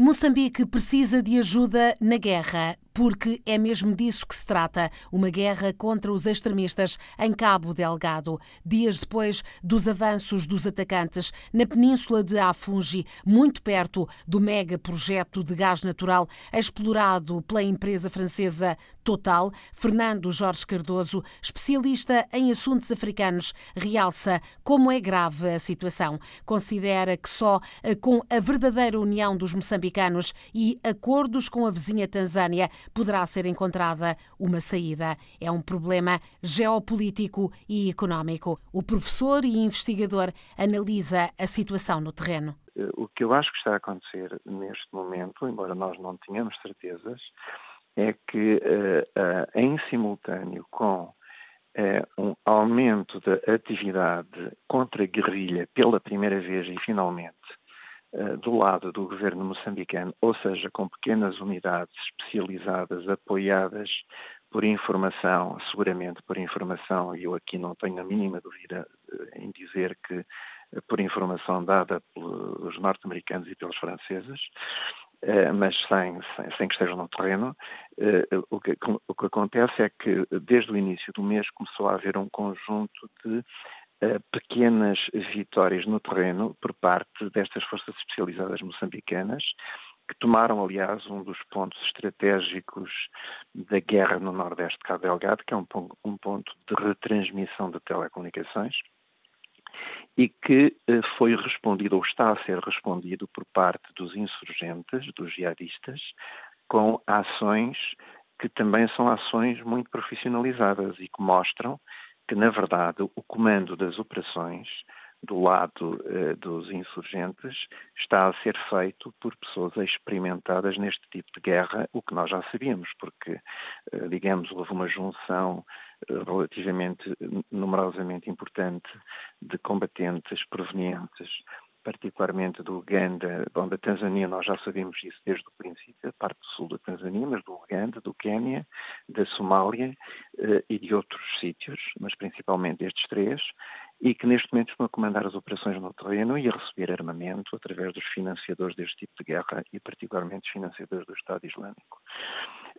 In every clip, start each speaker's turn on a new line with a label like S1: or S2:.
S1: Moçambique precisa de ajuda na guerra porque é mesmo disso que se trata, uma guerra contra os extremistas em Cabo Delgado. Dias depois dos avanços dos atacantes na península de Afungi, muito perto do mega projeto de gás natural explorado pela empresa francesa Total, Fernando Jorge Cardoso, especialista em assuntos africanos, realça como é grave a situação. Considera que só eh, com a verdadeira união dos moçambicanos e acordos com a vizinha Tanzânia poderá ser encontrada uma saída. É um problema geopolítico e económico. O professor e investigador analisa a situação no terreno.
S2: O que eu acho que está a acontecer neste momento, embora nós não tenhamos certezas, é que uh, em simultâneo com uh, um aumento da atividade contra a guerrilha pela primeira vez e finalmente eh, do lado do governo moçambicano, ou seja, com pequenas unidades especializadas apoiadas por informação, seguramente por informação, e eu aqui não tenho a mínima dúvida eh, em dizer que eh, por informação dada pelos norte-americanos e pelos franceses, mas sem, sem, sem, que estejam no terreno, o que, o que acontece é que desde o início do mês começou a haver um conjunto de pequenas vitórias no terreno por parte destas forças especializadas moçambicanas, que tomaram, aliás, um dos pontos estratégicos da guerra no Nordeste de Cabo Delgado, que é um, um ponto de retransmissão de telecomunicações, e que eh, foi respondido, ou está a ser respondido por parte dos insurgentes, dos jihadistas, com ações que também são ações muito profissionalizadas e que mostram que, na verdade, o comando das operações do lado eh, dos insurgentes está a ser feito por pessoas experimentadas neste tipo de guerra, o que nós já sabíamos, porque, eh, digamos, houve uma junção eh, relativamente numerosamente importante de combatentes provenientes particularmente do Uganda, bom, da Tanzânia nós já sabemos isso desde o princípio, a parte sul da Tanzânia, mas do Uganda, do Quênia, da Somália eh, e de outros sítios, mas principalmente estes três, e que neste momento estão a comandar as operações no terreno e a receber armamento através dos financiadores deste tipo de guerra e particularmente os financiadores do Estado Islâmico.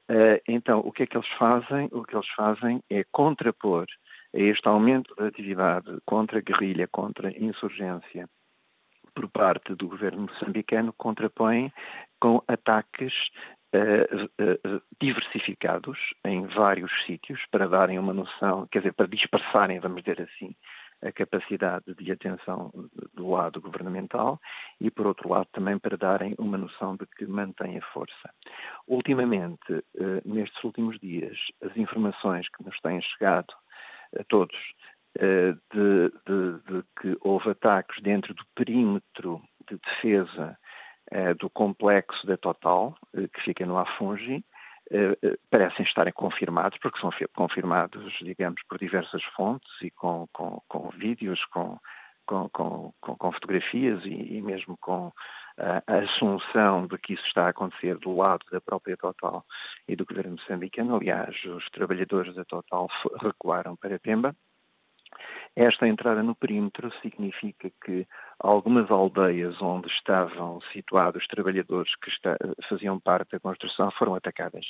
S2: Eh, então, o que é que eles fazem? O que eles fazem é contrapor a este aumento da atividade contra guerrilha, contra insurgência, por parte do governo moçambicano contrapõem com ataques uh, uh, diversificados em vários sítios para darem uma noção, quer dizer, para dispersarem, vamos dizer assim, a capacidade de atenção do lado governamental e, por outro lado, também para darem uma noção de que mantém a força. Ultimamente, nestes últimos dias, as informações que nos têm chegado a todos eh, de, de, de, que houve ataques dentro do perímetro de defesa eh, do complexo da Total, eh, que fica no Afungi, parecem estarem confirmados, porque são confirmados, digamos, por diversas fontes e com, com, com vídeos, com, com, com, fotografias e, e mesmo com a, a assunção de que isso está a acontecer do lado da própria Total e do governo moçambicano. Aliás, os trabalhadores da Total recuaram para Pemba esta entrada no perímetro significa que algumas aldeias onde estavam situados trabalhadores que está, faziam parte da construção foram atacadas.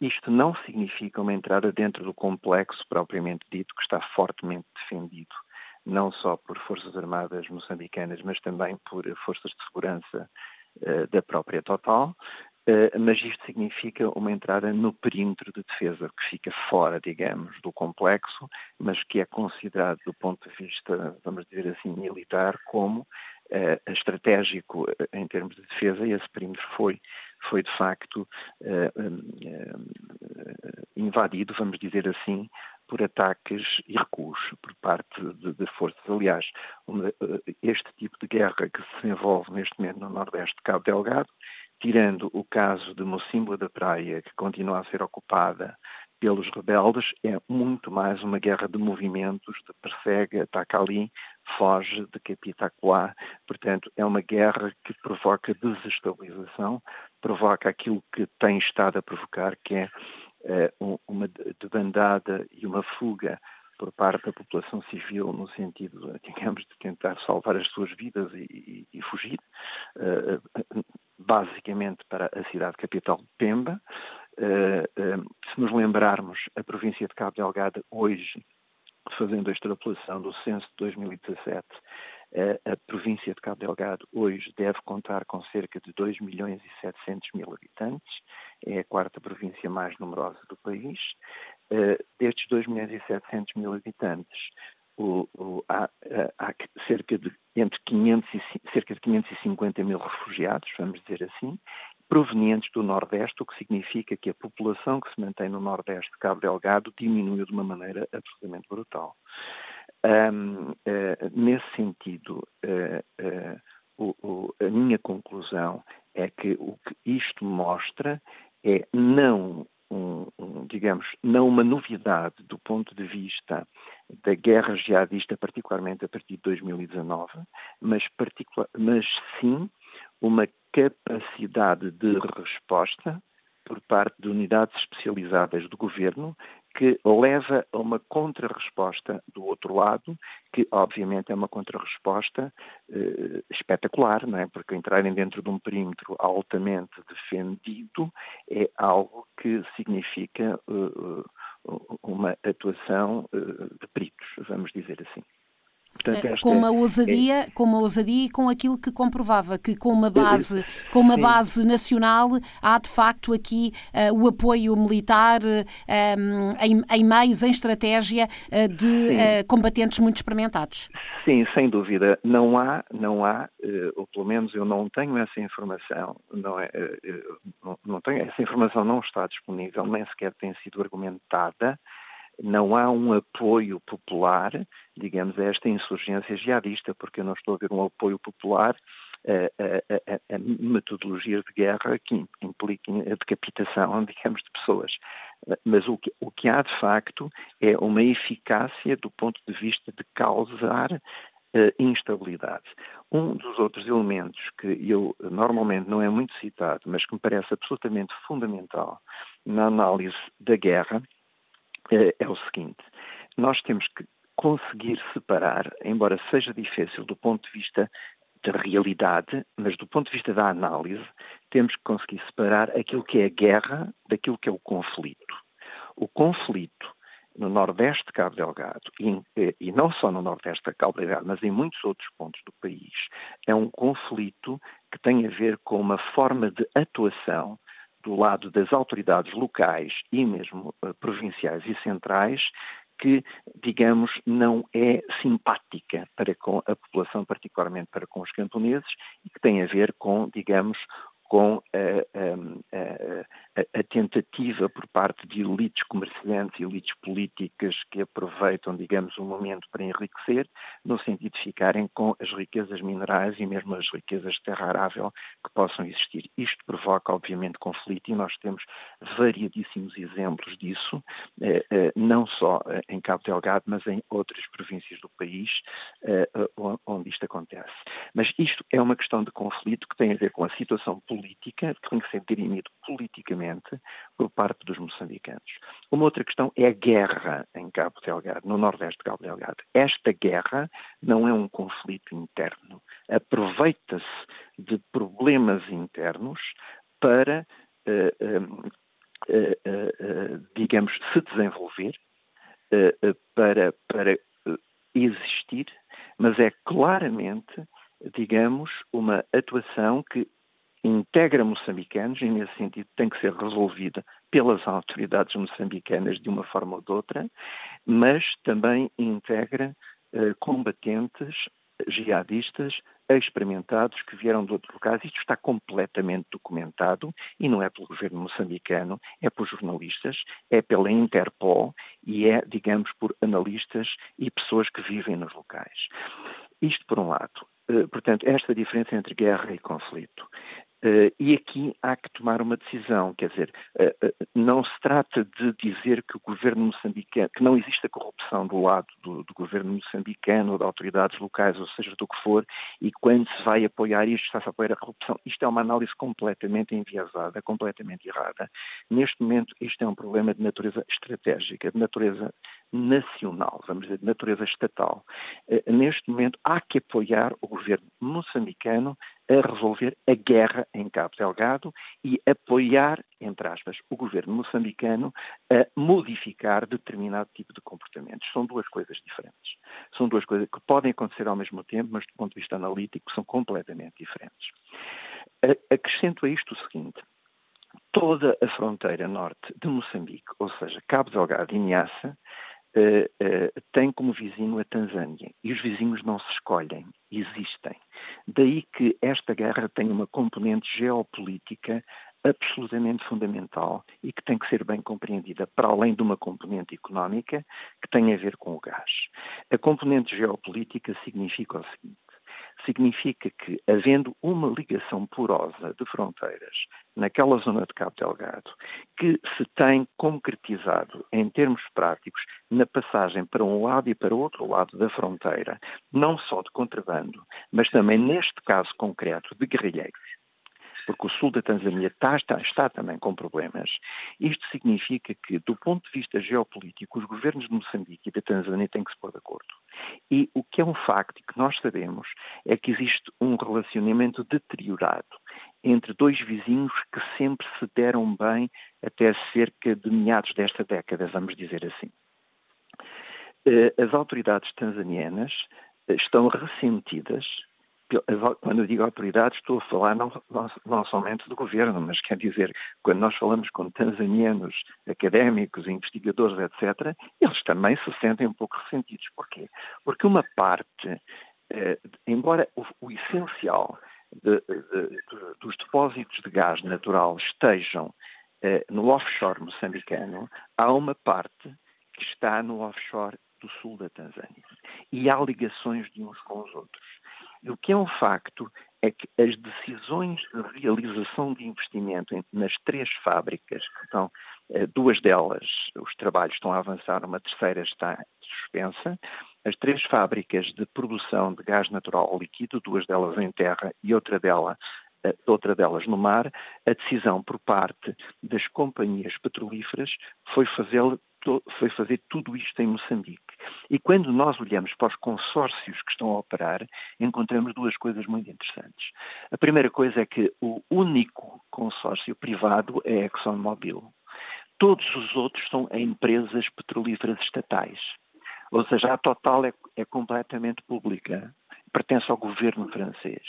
S2: Isto não significa uma entrada dentro do complexo propriamente dito, que está fortemente defendido, não só por forças armadas moçambicanas, mas também por forças de segurança uh, da própria Total, eh, mas isto significa uma entrada no perímetro de defesa, que fica fora, digamos, do complexo, mas que é considerado do ponto de vista, vamos dizer assim, militar, como uh, estratégico eh, em termos de defesa, e esse perímetro foi, foi de facto uh, uh, invadido, vamos dizer assim, por ataques e recuos por parte de, de forças. Aliás, este tipo de guerra que se desenvolve neste momento no Nordeste de Cabo Delgado tirando o caso de Mocimboa da Praia, que continua a ser ocupada pelos rebeldes, é muito mais uma guerra de movimentos, de persegue, ataca ali, foge, decapita acolá. Portanto, é uma guerra que provoca desestabilização, provoca aquilo que tem estado a provocar, que é uh, uma debandada e uma fuga por parte da população civil no sentido, digamos, de tentar salvar as suas vidas e, e, e fugir, uh, basicamente para a cidade capital de Pemba. Uh, uh, se nos lembrarmos, a província de Cabo Delgado hoje, fazendo a extrapolação do censo de 2017, a província de Cabo Delgado hoje deve contar com cerca de 2 milhões e 700 mil habitantes, é a quarta província mais numerosa do país. Uh, destes 2 milhões e 700 mil habitantes, o, o, há, há, cerca de entre 500 e, cerca de 550 mil refugiados, vamos dizer assim, provenientes do Nordeste, o que significa que a população que se mantém no Nordeste de Cabo Delgado diminuiu de uma maneira absolutamente brutal. Um, uh, nesse sentido, uh, o, a minha conclusão é que o que isto mostra é não um, um, digamos, não uma novidade do ponto de vista da guerra jihadista, particularmente a partir de 2019, mas, mas sim uma capacidade de resposta por parte de unidades especializadas do governo que leva a uma contrarresposta do outro lado, que obviamente é uma contrarresposta eh, espetacular, não é? porque entrarem dentro de um perímetro altamente defendido é algo que significa eh, uma atuação eh, de peritos, vamos dizer assim.
S1: Portanto, eh, com uma ousadia, é... com uma ousadia e com aquilo que comprovava que com uma base, com uma base nacional há de facto aqui uh, o apoio militar uh, em, em, meios, em estratégia uh, de combatentes muito experimentados.
S2: Sim, sem dúvida. Não há, não há, ou pelo menos eu não tenho essa informação, não, é, não, não tenho, essa informação não está disponível, nem sequer tem sido argumentada não há um apoio popular, digamos, a esta insurgência jihadista, porque eu não estou a ver um apoio popular a, a, a metodologias de guerra que impliquem a decapitação, digamos, de pessoas. Mas o que, o que há, de facto, é uma eficácia do ponto de vista de causar uh, instabilidade. Um dos outros elementos que eu normalmente não é muito citado, mas que me parece absolutamente fundamental na análise da guerra, é, é o seguinte: nós temos que conseguir separar, embora seja difícil do ponto de vista da realidade, mas do ponto de vista da análise, temos que conseguir separar aquilo que é a guerra daquilo que é o conflito. O conflito no Nordeste de Cabo Delgado, e, e, não só no Nordeste de Cabo Delgado, mas em muitos outros pontos do país, é um conflito que tem a ver com uma forma de atuação do lado das autoridades locais e mesmo uh, provinciais e centrais que, digamos, não é simpática para com a população, particularmente para com os camponeses, e que tem a ver com, digamos, com a, a, a, a, tentativa por parte de elites comerciantes elites políticas que aproveitam, digamos, o momento para enriquecer, no sentido de ficarem com as riquezas minerais e mesmo as riquezas de terra arável que possam existir. Isto provoca, obviamente, conflito e nós temos variadíssimos exemplos disso, eh, eh, não só eh, em Cabo Delgado, mas em outras províncias do país onde isto acontece. Mas isto é uma questão de conflito que tem a ver com a situação política política, que tem que ser dirimido politicamente por parte dos moçambicanos. Uma outra questão é a guerra em Cabo Delgado, no nordeste de Cabo Delgado. Esta guerra não é um conflito interno. Aproveita-se de problemas internos para, uh, uh, uh, digamos, se desenvolver, para, para existir, mas é claramente digamos, uma atuação que integra moçambicanos e, nesse sentido, tem que ser resolvida pelas autoridades moçambicanas de uma forma ou de outra, mas também integra eh, combatentes jihadistas experimentados que vieram de outros locais. Isto está completamente documentado e não é pelo governo moçambicano, é por jornalistas, é pela Interpol e é, digamos, por analistas e pessoas que vivem nos locais. Isto por um lado. Eh, portanto, esta diferença entre guerra e conflito. Uh, e aqui há que tomar uma decisão, quer dizer, uh, uh, não se trata de dizer que o governo moçambicano, que não existe a corrupção do lado do, do, governo moçambicano ou de autoridades locais, ou seja, do que for, e quando se vai apoiar isto, está-se a apoiar a corrupção. Isto é uma análise completamente enviesada, completamente errada. Neste momento, isto é um problema de natureza estratégica, de natureza nacional, vamos dizer, de natureza estatal. Neste momento há que apoiar o governo moçambicano a resolver a guerra em Cabo Delgado e apoiar, entre aspas, o governo moçambicano a modificar determinado tipo de comportamentos. São duas coisas diferentes. São duas coisas que podem acontecer ao mesmo tempo, mas do ponto de vista analítico são completamente diferentes. Acrescento a isto o seguinte. Toda a fronteira norte de Moçambique, ou seja, Cabo Delgado e Niassa, Uh, uh, tem como vizinho a Tanzânia e os vizinhos não se escolhem, existem. Daí que esta guerra tem uma componente geopolítica absolutamente fundamental e que tem que ser bem compreendida, para além de uma componente económica que tem a ver com o gás. A componente geopolítica significa o seguinte: significa que, havendo uma ligação porosa de fronteiras naquela zona de Cabo Delgado, que se tem concretizado em termos práticos na passagem para um lado e para o outro lado da fronteira, não só de contrabando, mas também, neste caso concreto, de guerrilheiros, porque o sul da Tanzânia está, está, está, também com problemas. Isto significa que, do ponto de vista geopolítico, os governos de Moçambique e da Tanzânia têm que se pôr de acordo. E o que é um facto e que nós sabemos é que existe um relacionamento deteriorado entre dois vizinhos que sempre se deram bem até cerca de meados desta década, vamos dizer assim. Eh, as autoridades tanzanianas eh, estão ressentidas quando eu digo autoridades, estou a falar não, não, não, somente do governo, mas quer dizer, quando nós falamos com tanzanianos, académicos, investigadores, etc., eles também se sentem um pouco ressentidos. Porquê? Porque uma parte, eh, embora o, o essencial de, de, de, dos depósitos de gás natural estejam eh, no offshore moçambicano, há uma parte que está no offshore do sul da Tanzânia. E há ligações de uns com os outros. E o que é um facto é que as decisões de realização de investimento nas três fábricas, estão, eh, duas delas, os trabalhos estão a avançar, uma terceira está suspensa, as três fábricas de produção de gás natural líquido, duas delas em terra e outra delas eh, outra delas no mar, a decisão por parte das companhias petrolíferas foi fazer, foi fazer tudo isto em Moçambique. E quando nós olhamos para os consórcios que estão a operar, encontramos duas coisas muito interessantes. A primeira coisa é que o único consórcio privado é a ExxonMobil. Todos os outros são empresas petrolíferas estatais. Ou seja, a Total é, é completamente pública pertence ao governo francês.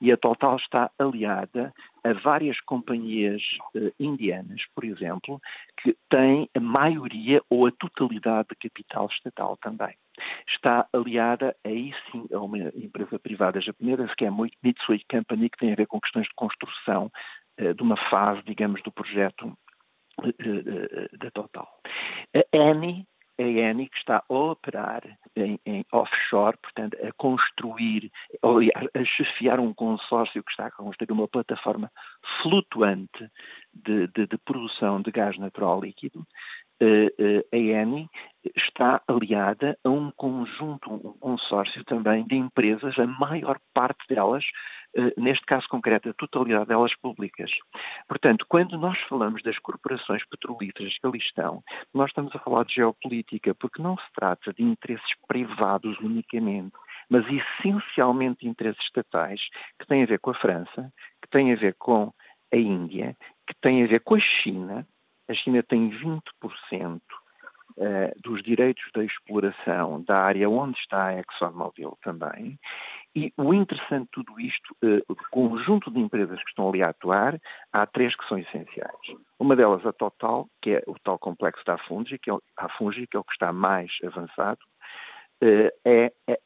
S2: E a Total está aliada a várias companhias uh, indianas, por exemplo, que têm a maioria ou a totalidade de capital estatal também. Está aliada, aí sim, a uma empresa privada japonesa, que é a Mitsui Company, que tem a ver com questões de construção uh, de uma fase, digamos, do projeto uh, da Total. A Eni a ENI que está a operar em, em, offshore, portanto, a construir, a chefiar um consórcio que está a construir uma plataforma flutuante de, de, de produção de gás natural líquido, a ENI está aliada a um conjunto, um consórcio também de empresas, a maior parte delas, eh, neste caso concreto, a totalidade delas públicas. Portanto, quando nós falamos das corporações petrolíferas que ali estão, nós estamos a falar de geopolítica, porque não se trata de interesses privados unicamente, mas essencialmente de interesses estatais que têm a ver com a França, que têm a ver com a Índia, que têm a ver com a China, a China tem 20% eh, dos direitos da exploração da área onde está a ExxonMobil também. E o interessante de tudo isto, eh, o conjunto de empresas que estão ali a atuar, há três que são essenciais. Uma delas a Total, que é o tal complexo da Fungi, que é, a Fungi, que é o que está mais avançado, eh, é, é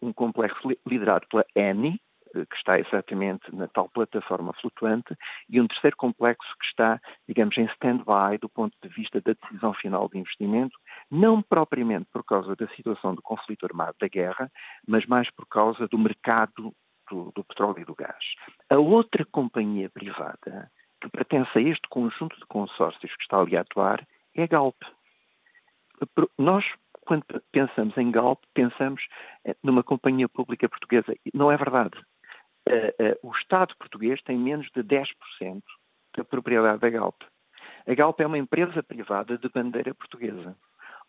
S2: um complexo liderado pela Eni, que está exatamente na tal plataforma flutuante, e um terceiro complexo que está, digamos, em stand-by do ponto de vista da decisão final de investimento, não propriamente por causa da situação do conflito armado da guerra, mas mais por causa do mercado do, do petróleo e do gás. A outra companhia privada que pertence a este conjunto de consórcios que está ali a atuar é a Galp. Nós, quando pensamos em Galp, pensamos eh, numa companhia pública portuguesa. Não é verdade o Estado português tem menos de 10% da propriedade da Galp. A Galp é uma empresa privada de bandeira portuguesa.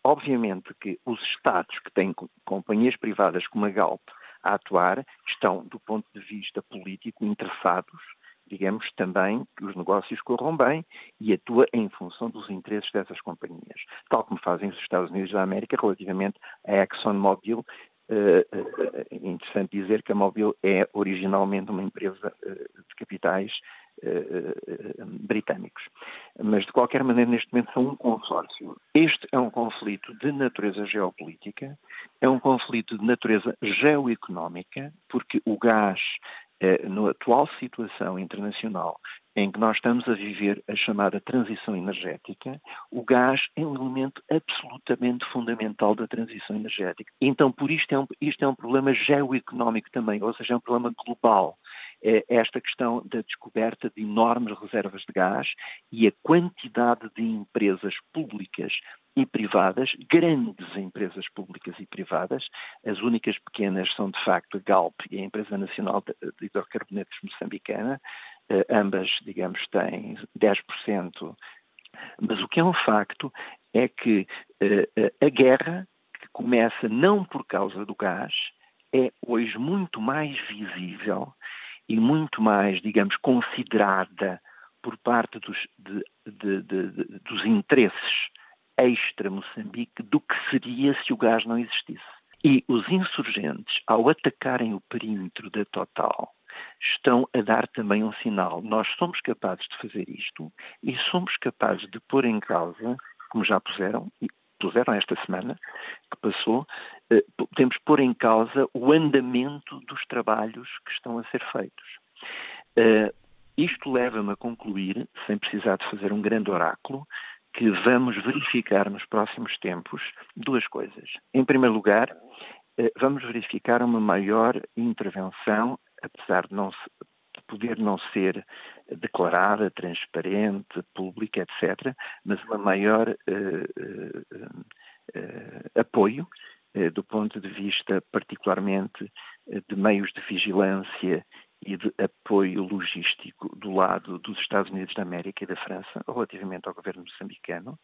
S2: obviamente que os Estados que têm companhias privadas como a Galp a atuar estão, do ponto de vista político, interessados digamos, também que os negócios corram bem e atua em função dos interesses dessas companhias, tal como fazem os Estados Unidos da América relativamente à ExxonMobil. É interessante dizer que a Mobil é originalmente uma empresa de capitais britânicos. Mas, de qualquer maneira, neste momento são um consórcio. Este é um conflito de natureza geopolítica, é um conflito de natureza geoeconómica, porque o gás na atual situação internacional em que nós estamos a viver a chamada transição energética, o gás é um elemento absolutamente fundamental da transição energética. Então, por isto é um, isto é um problema geoeconómico também, ou seja, é um problema global. É esta questão da descoberta de enormes reservas de gás e a quantidade de empresas públicas e privadas, grandes empresas públicas e privadas, as únicas pequenas são de facto a Galp e a Empresa Nacional de Hidrocarbonetos Moçambicana, ambas, digamos, têm 10%, mas o que é um facto é que eh, eh, a guerra, que começa não por causa do gás, é hoje muito mais visível e muito mais, digamos, considerada por parte dos, de, de, de, dos interesses extra-Moçambique do que seria se o gás não existisse. E os insurgentes, ao atacarem o perímetro da Total, estão a dar também um sinal. Nós somos capazes de fazer isto e somos capazes de pôr em causa, como já puseram, e puseram esta semana que passou, eh, podemos pôr em causa o andamento dos trabalhos que estão a ser feitos. Uh, isto leva-me a concluir, sem precisar de fazer um grande oráculo, que vamos verificar nos próximos tempos duas coisas. Em primeiro lugar, eh, vamos verificar uma maior intervenção, apesar de, não poder não ser declarada, transparente, pública, etc., mas uma maior uh, uh, apoio do ponto de vista particularmente de meios de vigilância e de apoio logístico do lado dos Estados Unidos da América e da França relativamente ao governo moçambicano,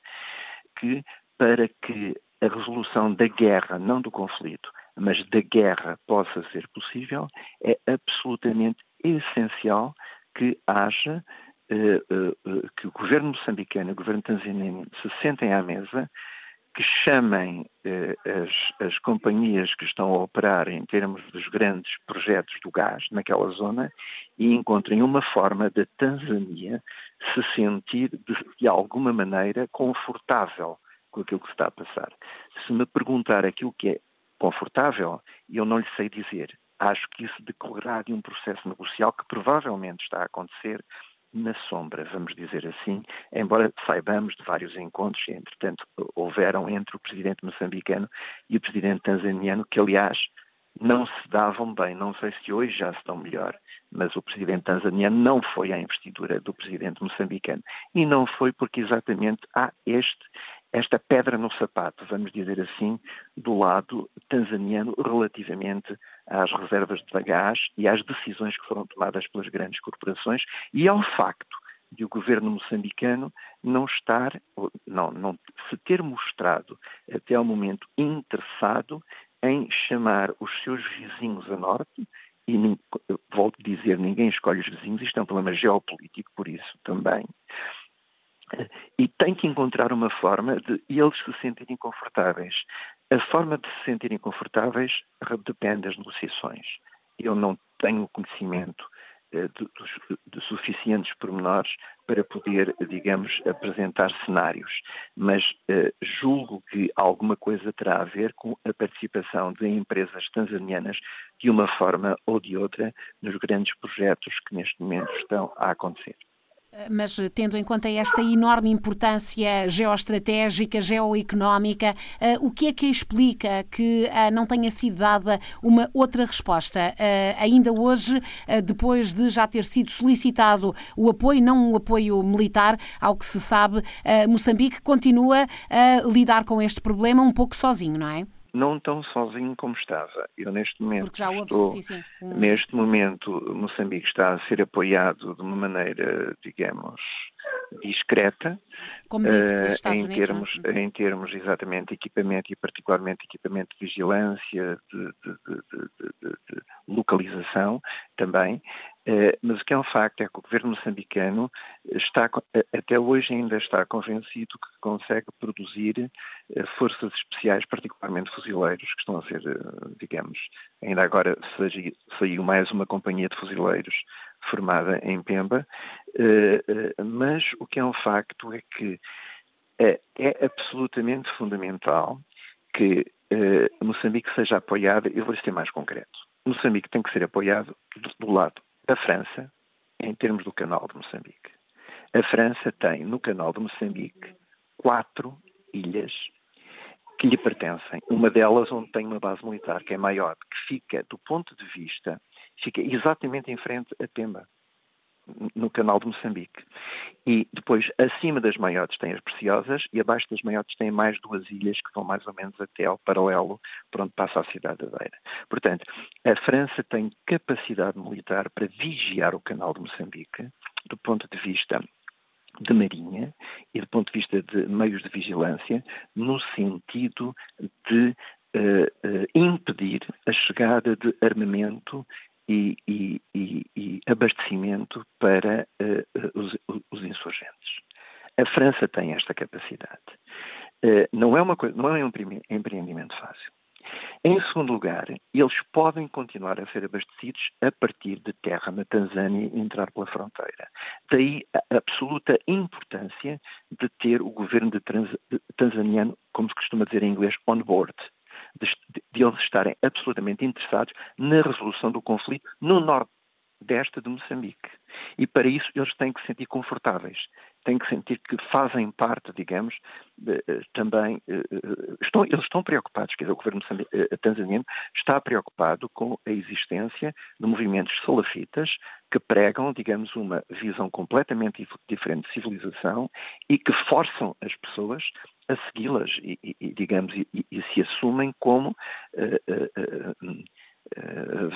S2: que para que a resolução da guerra, não do conflito, mas da guerra possa ser possível, é absolutamente essencial que haja eh, eh, que o governo moçambicano e o governo tanzaniano se sentem à mesa que chamem eh, as, as, companhias que estão a operar em termos dos grandes projetos do gás naquela zona e encontrem uma forma da Tanzânia se sentir de, de alguma maneira confortável com aquilo que está a passar. Se me perguntar aquilo que é confortável, eu não lhe sei dizer. Acho que isso decorrerá de um processo negocial que provavelmente está a acontecer na sombra, vamos dizer assim, embora saibamos de vários encontros entretanto, houveram entre o presidente moçambicano e o presidente tanzaniano, que, aliás, não se davam bem. Não sei se hoje já se dão melhor, mas o presidente tanzaniano não foi à investidura do presidente moçambicano. E não foi porque exatamente há este, esta pedra no sapato, vamos dizer assim, do lado tanzaniano relativamente às reservas de gás e às decisões que foram tomadas pelas grandes corporações e ao facto de o governo moçambicano não estar, não, não se ter mostrado até ao momento interessado em chamar os seus vizinhos a norte, e volto a dizer, ninguém escolhe os vizinhos, isto é um problema geopolítico, por isso também, e tem que encontrar uma forma de eles se sentirem confortáveis. A forma de se sentirem confortáveis depende das negociações. Eu não tenho conhecimento eh, de, de, de, suficientes pormenores para poder, digamos, apresentar cenários. Mas eh, julgo que alguma coisa terá a ver com a participação de empresas tanzanianas de uma forma ou de outra nos grandes projetos que neste momento estão a acontecer.
S1: Mas tendo em conta esta enorme importância geoestratégica, geoeconómica, eh, o que é que explica que eh, não tenha sido dada uma outra resposta? Eh, ainda hoje, depois de já ter sido solicitado o apoio, não o apoio militar, ao que se sabe, Moçambique continua a lidar com este problema um pouco sozinho, não é?
S2: Não tão sozinho como estava. Eu neste momento estou, sim, sim. Hum. neste momento Moçambique está a ser apoiado de uma maneira, digamos, discreta,
S1: Como disse, uh,
S2: em,
S1: Unidos,
S2: termos,
S1: é?
S2: em termos exatamente de equipamento e particularmente equipamento de vigilância, de, de, de, localização também, uh, mas o que é um facto é que o governo moçambicano está, até hoje ainda está convencido que consegue produzir forças especiais, particularmente fuzileiros, que estão a ser, digamos, ainda agora saiu mais uma companhia de fuzileiros formada em Pemba, eh, eh, mas o que é um facto é que é, é absolutamente fundamental que eh, Moçambique seja apoiado, eu vou ser mais concreto, Moçambique tem que ser apoiado do lado da França, em termos do canal de Moçambique. A França tem no canal de Moçambique quatro ilhas que lhe pertencem. Uma delas onde tem uma base militar, que é maior, que fica, do ponto de vista fica exatamente em frente a Pemba, no canal de Moçambique. E depois, acima das maiores tem as preciosas e abaixo das maiores tem mais duas ilhas que vão mais ou menos até ao paralelo por onde passa a cidade da Beira. Portanto, a França tem capacidade militar para vigiar o canal de Moçambique do ponto de vista de marinha e do ponto de vista de meios de vigilância, no sentido de uh, uh, impedir a chegada de armamento e, e, e, abastecimento para uh, os, os, insurgentes. A França tem esta capacidade. Uh, não, é uma coisa, não é um empreendimento fácil. Em segundo lugar, eles podem continuar a ser abastecidos a partir de terra na Tanzânia e entrar pela fronteira. Daí a absoluta importância de ter o governo de tanzaniano, como se costuma dizer em inglês, on board, de, de eles estarem absolutamente interessados na resolução do conflito no nordeste de Moçambique. E para isso eles têm que se sentir confortáveis, têm que sentir que fazem parte, digamos, eh, também, eh, eh, estão, eles estão preocupados, quer dizer, o governo tanzaniano está preocupado com a existência de movimentos salafitas que pregam, digamos, uma visão completamente diferente de civilização e que forçam as pessoas a segui-las e, e, digamos, e, e, se assumem como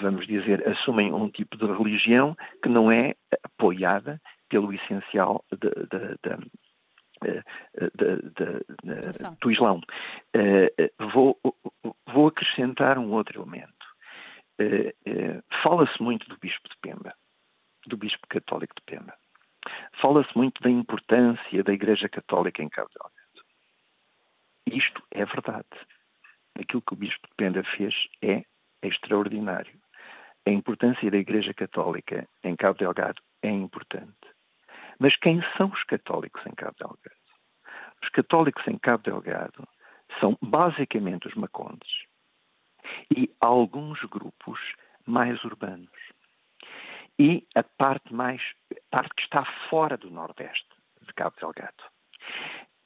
S2: vamos dizer, assumem um tipo de religião que não é apoiada pelo essencial de, de, de, do Islão. Vou, vou, acrescentar um outro elemento. Fala-se muito do Bispo de Pemba, do Bispo Católico de Pemba. Fala-se muito da importância da Igreja Católica em Cabo Delgado. Isto é verdade. Aquilo que o Bispo de Pemba fez é extraordinário. A importância da Igreja Católica em Cabo Delgado é importante. Mas quem são os católicos em Cabo Delgado? Os católicos em Cabo Delgado são basicamente os macondes e alguns grupos mais urbanos. E a parte mais parte que está fora do Nordeste de Cabo Delgado.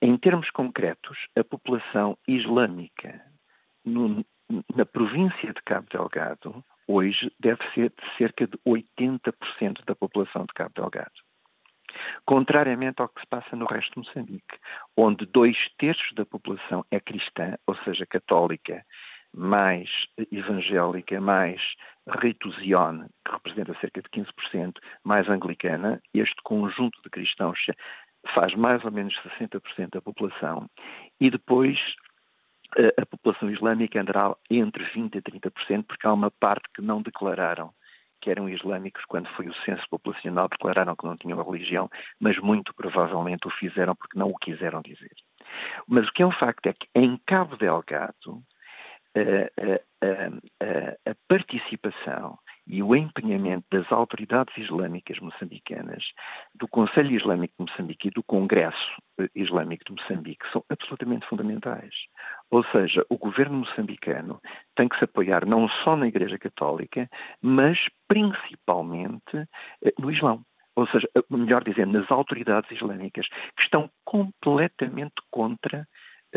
S2: Em termos concretos, a população islâmica no, na província de Cabo Delgado, hoje, deve ser de cerca de 80% da população de Cabo Delgado. Contrariamente ao que se passa no resto de Moçambique, onde dois terços da população é cristã, ou seja, católica, mais evangélica, mais ritusione, que representa cerca de 15%, mais anglicana, este conjunto de cristãos faz mais ou menos 60% da população, e depois a, a população islâmica andará entre 20% e 30%, porque há uma parte que não declararam que eram islâmicos quando foi o censo populacional, declararam que não tinham religião, mas muito provavelmente o fizeram porque não o quiseram dizer. Mas o que é um facto é que em Cabo Delgado a, a, a, a participação e o empenhamento das autoridades islâmicas moçambicanas, do Conselho Islâmico de Moçambique e do Congresso eh, Islâmico de Moçambique são absolutamente fundamentais. Ou seja, o governo moçambicano tem que se apoiar não só na Igreja Católica, mas principalmente eh, no Islão ou seja, eh, melhor dizendo, nas autoridades islâmicas, que estão completamente contra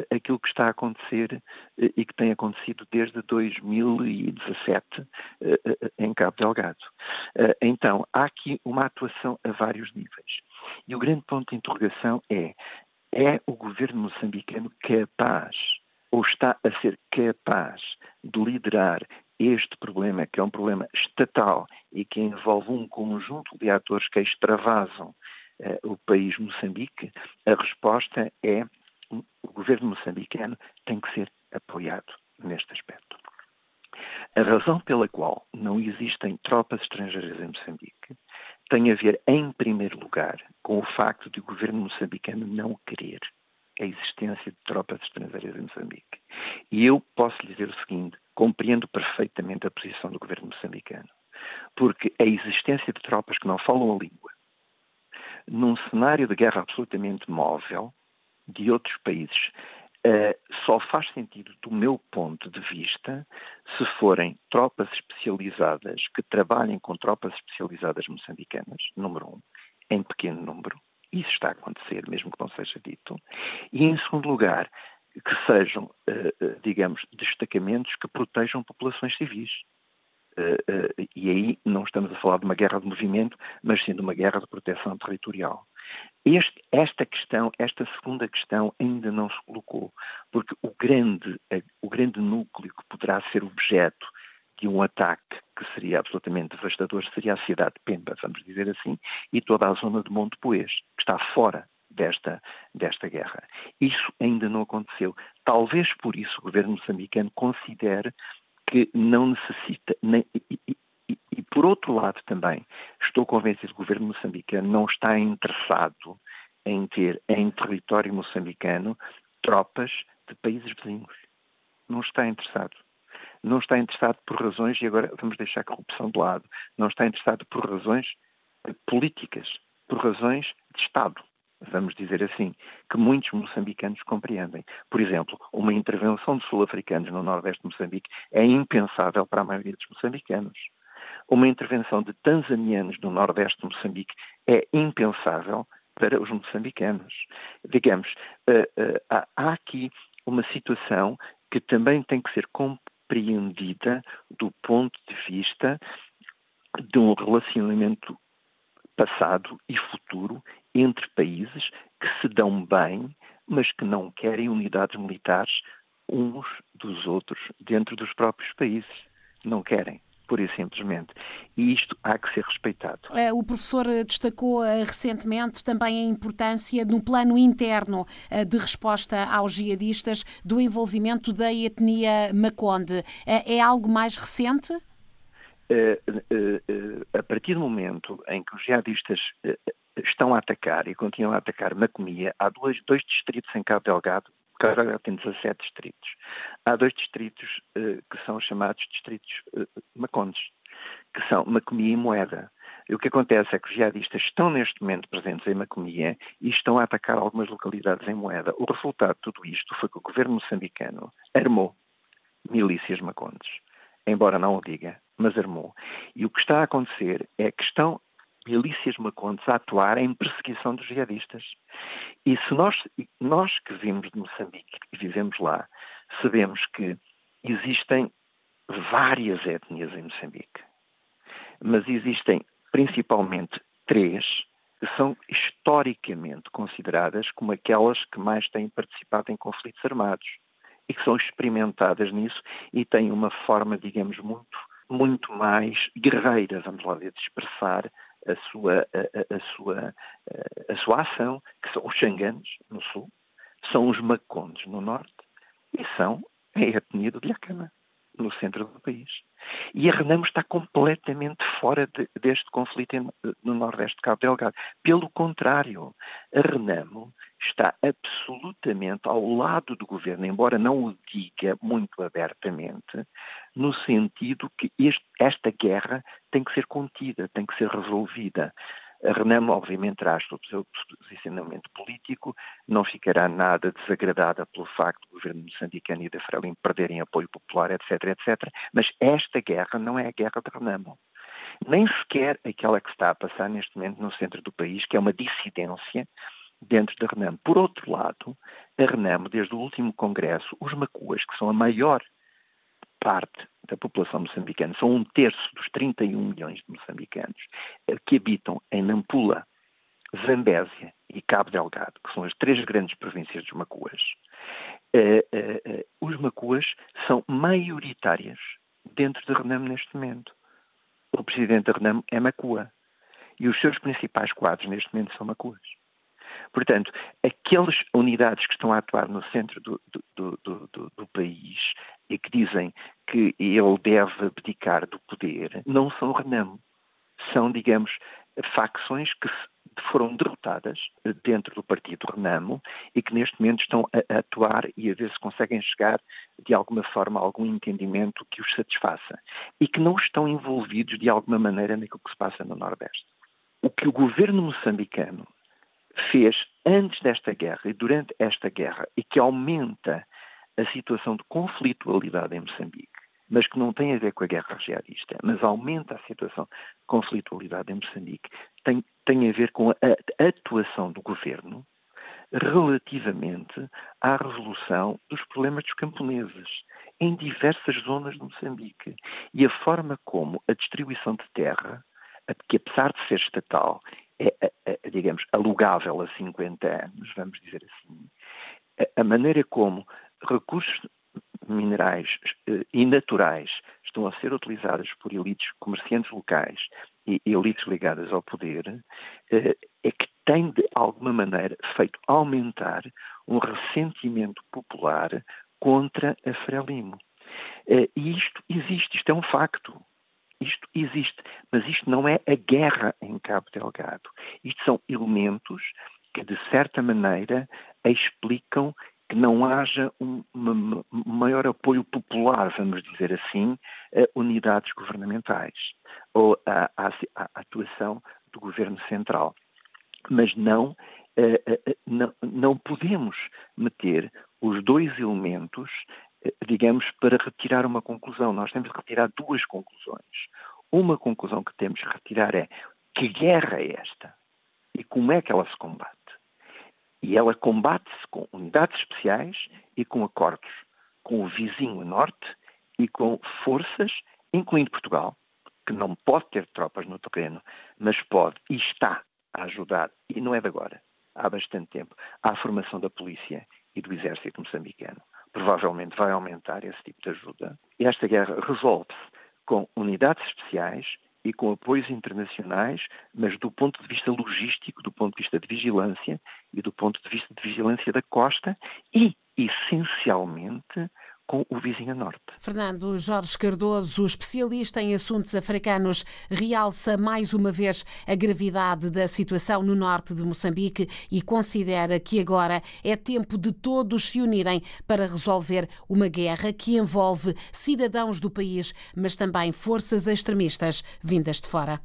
S2: aquilo que está a acontecer eh, e que tem acontecido desde 2017 eh, eh, em Cabo Delgado. Então, há aqui uma atuação a vários níveis. E o grande ponto de interrogação é, é o governo moçambicano capaz, ou está a ser capaz de liderar este problema, que é um problema estatal e que envolve um conjunto de atores que extravasam o país Moçambique, a resposta é o governo moçambicano tem que ser apoiado neste aspecto. A razão pela qual não existem tropas estrangeiras em Moçambique tem a ver, em primeiro lugar, com o facto de o governo moçambicano não querer a existência de tropas estrangeiras em Moçambique. E eu posso lhe dizer o seguinte: compreendo perfeitamente a posição do governo moçambicano. Porque a existência de tropas que não falam a língua, num cenário de guerra absolutamente móvel de outros países, Uh, só faz sentido, do meu ponto de vista, se forem tropas especializadas que trabalhem com tropas especializadas moçambicanas, número um, em pequeno número. Isso está a acontecer, mesmo que não seja dito. E, em segundo lugar, que sejam, uh, digamos, destacamentos que protejam populações civis. Uh, e aí não estamos a falar de uma guerra de movimento, mas sim de uma guerra de proteção territorial. Este, esta questão, esta segunda questão ainda não se colocou, porque o grande, o grande núcleo que poderá ser objeto de um ataque que seria absolutamente devastador seria a cidade de Pemba, vamos dizer assim, e toda a zona de Montepoês, que está fora desta, desta guerra. Isso ainda não aconteceu. Talvez por isso o governo moçambicano considere que não necessita, nem, por outro lado, também estou convencido que o governo moçambicano não está interessado em ter em território moçambicano tropas de países vizinhos. Não está interessado. Não está interessado por razões, e agora vamos deixar a corrupção de lado, não está interessado por razões políticas, por razões de Estado, vamos dizer assim, que muitos moçambicanos compreendem. Por exemplo, uma intervenção de sul-africanos no nordeste de Moçambique é impensável para a maioria dos moçambicanos uma intervenção de tanzanianos no nordeste de Moçambique é impensável para os moçambicanos. Digamos, eh, eh, há aqui uma situação que também tem que ser compreendida do ponto de vista de um relacionamento passado e futuro entre países que se dão bem, mas que não querem unidades militares uns dos outros dentro dos próprios países. Não querem pura e simplesmente. E isto há que ser respeitado.
S1: É, o professor destacou eh, recentemente também a importância, no plano interno eh, de resposta aos jihadistas, do envolvimento da etnia Maconde. É, é algo mais recente?
S2: A partir do momento em que os jihadistas estão a atacar e continuam a atacar Macomia, há dois, dois distritos em Cabo Delgado Carvalho tem 17 distritos. Há dois distritos uh, que são chamados distritos uh, macondes, que são Macomia e Moeda. E o que acontece é que os jihadistas estão neste momento presentes em Macomia e estão a atacar algumas localidades em Moeda. O resultado de tudo isto foi que o governo moçambicano armou milícias macondes. Embora não o diga, mas armou. E o que está a acontecer é que estão milícias macondes a atuar em perseguição dos jihadistas. E se nós, nós que vimos de Moçambique e vivemos lá, sabemos que existem várias etnias em Moçambique, mas existem principalmente três que são historicamente consideradas como aquelas que mais têm participado em conflitos armados e que são experimentadas nisso e têm uma forma, digamos, muito, muito mais guerreira, vamos lá ver, de expressar a sua, a, a, sua, a sua ação, que são os xanganos, no sul, são os macondes, no norte, e são a etnia do Diacama, no centro do país. E a Renamo está completamente fora de, deste conflito no Nordeste de Cabo Delgado. Pelo contrário, a Renamo está absolutamente ao lado do governo, embora não o diga muito abertamente, no sentido que este, esta guerra tem que ser contida, tem que ser resolvida. A Renamo, obviamente, traz o seu posicionamento político, não ficará nada desagradada pelo facto do governo moçambicano e da Frelimo perderem apoio popular, etc, etc, mas esta guerra não é a guerra de Renamo. Nem sequer aquela que está a passar neste momento no centro do país, que é uma dissidência dentro da Renamo. Por outro lado, a Renamo, desde o último congresso, os macuas, que são a maior parte da população moçambicana, são um terço dos 31 milhões de moçambicanos eh, que habitam em Nampula, Zambésia e Cabo Delgado, que são as três grandes províncias dos Macuas. Uh, uh, os Macuas são maioritárias dentro da Renamo neste momento. O presidente da Renamo é Macua. e os seus principais quadros neste momento são maculas. Portanto, aquelas unidades que estão a atuar no centro do, do, do, do, país e que dizem que ele deve abdicar do poder, não são Renamo. São, digamos, facções que foram derrotadas dentro do partido Renamo e que neste momento estão a atuar e a ver se conseguem chegar de alguma forma a algum entendimento que os satisfaça e que não estão envolvidos de alguma maneira naquilo que se passa no Nordeste. O que o governo moçambicano fez antes desta guerra e durante esta guerra e que aumenta a situação de conflitualidade em Moçambique, mas que não tem a ver com a guerra jihadista, mas aumenta a situação de conflitualidade em Moçambique, tem, tem a ver com a, atuação do governo relativamente à resolução dos problemas dos camponeses em diversas zonas de Moçambique. E a forma como a distribuição de terra, que apesar de ser estatal, é, é, é, digamos, alugável a 50 anos, vamos dizer assim, a maneira como recursos minerais eh, e naturais estão a ser utilizados por elites comerciantes locais e elites ligadas ao poder, eh, é que tem de alguma maneira feito aumentar um ressentimento popular contra a Frelimo. Eh, e isto existe, isto é um facto. Isto existe, mas isto não é a guerra em Cabo Delgado. Isto são elementos que, de certa maneira, explicam que não haja um, maior apoio popular, vamos dizer assim, a unidades governamentais ou à, atuação do governo central. Mas não, eh, eh, eh, não, não podemos meter os dois elementos digamos, para retirar uma conclusão. Nós temos de retirar duas conclusões. Uma conclusão que temos que retirar é que guerra é esta e como é que ela se combate. E ela combate-se com unidades especiais e com acordos com o vizinho norte e com forças, incluindo Portugal, que não pode ter tropas no terreno, mas pode e está a ajudar, e não é de agora, há bastante tempo, à formação da polícia e do exército moçambicano provavelmente vai aumentar esse tipo de ajuda. E esta guerra resolve-se com unidades especiais e com apoios internacionais, mas do ponto de vista logístico, do ponto de vista de vigilância e do ponto de vista de vigilância da costa e, essencialmente, com o vizinho a norte.
S1: Fernando Jorge Cardoso, especialista em assuntos africanos, realça mais uma vez a gravidade da situação no norte de Moçambique e considera que agora é tempo de todos se unirem para resolver uma guerra que envolve cidadãos do país, mas também forças extremistas vindas de fora.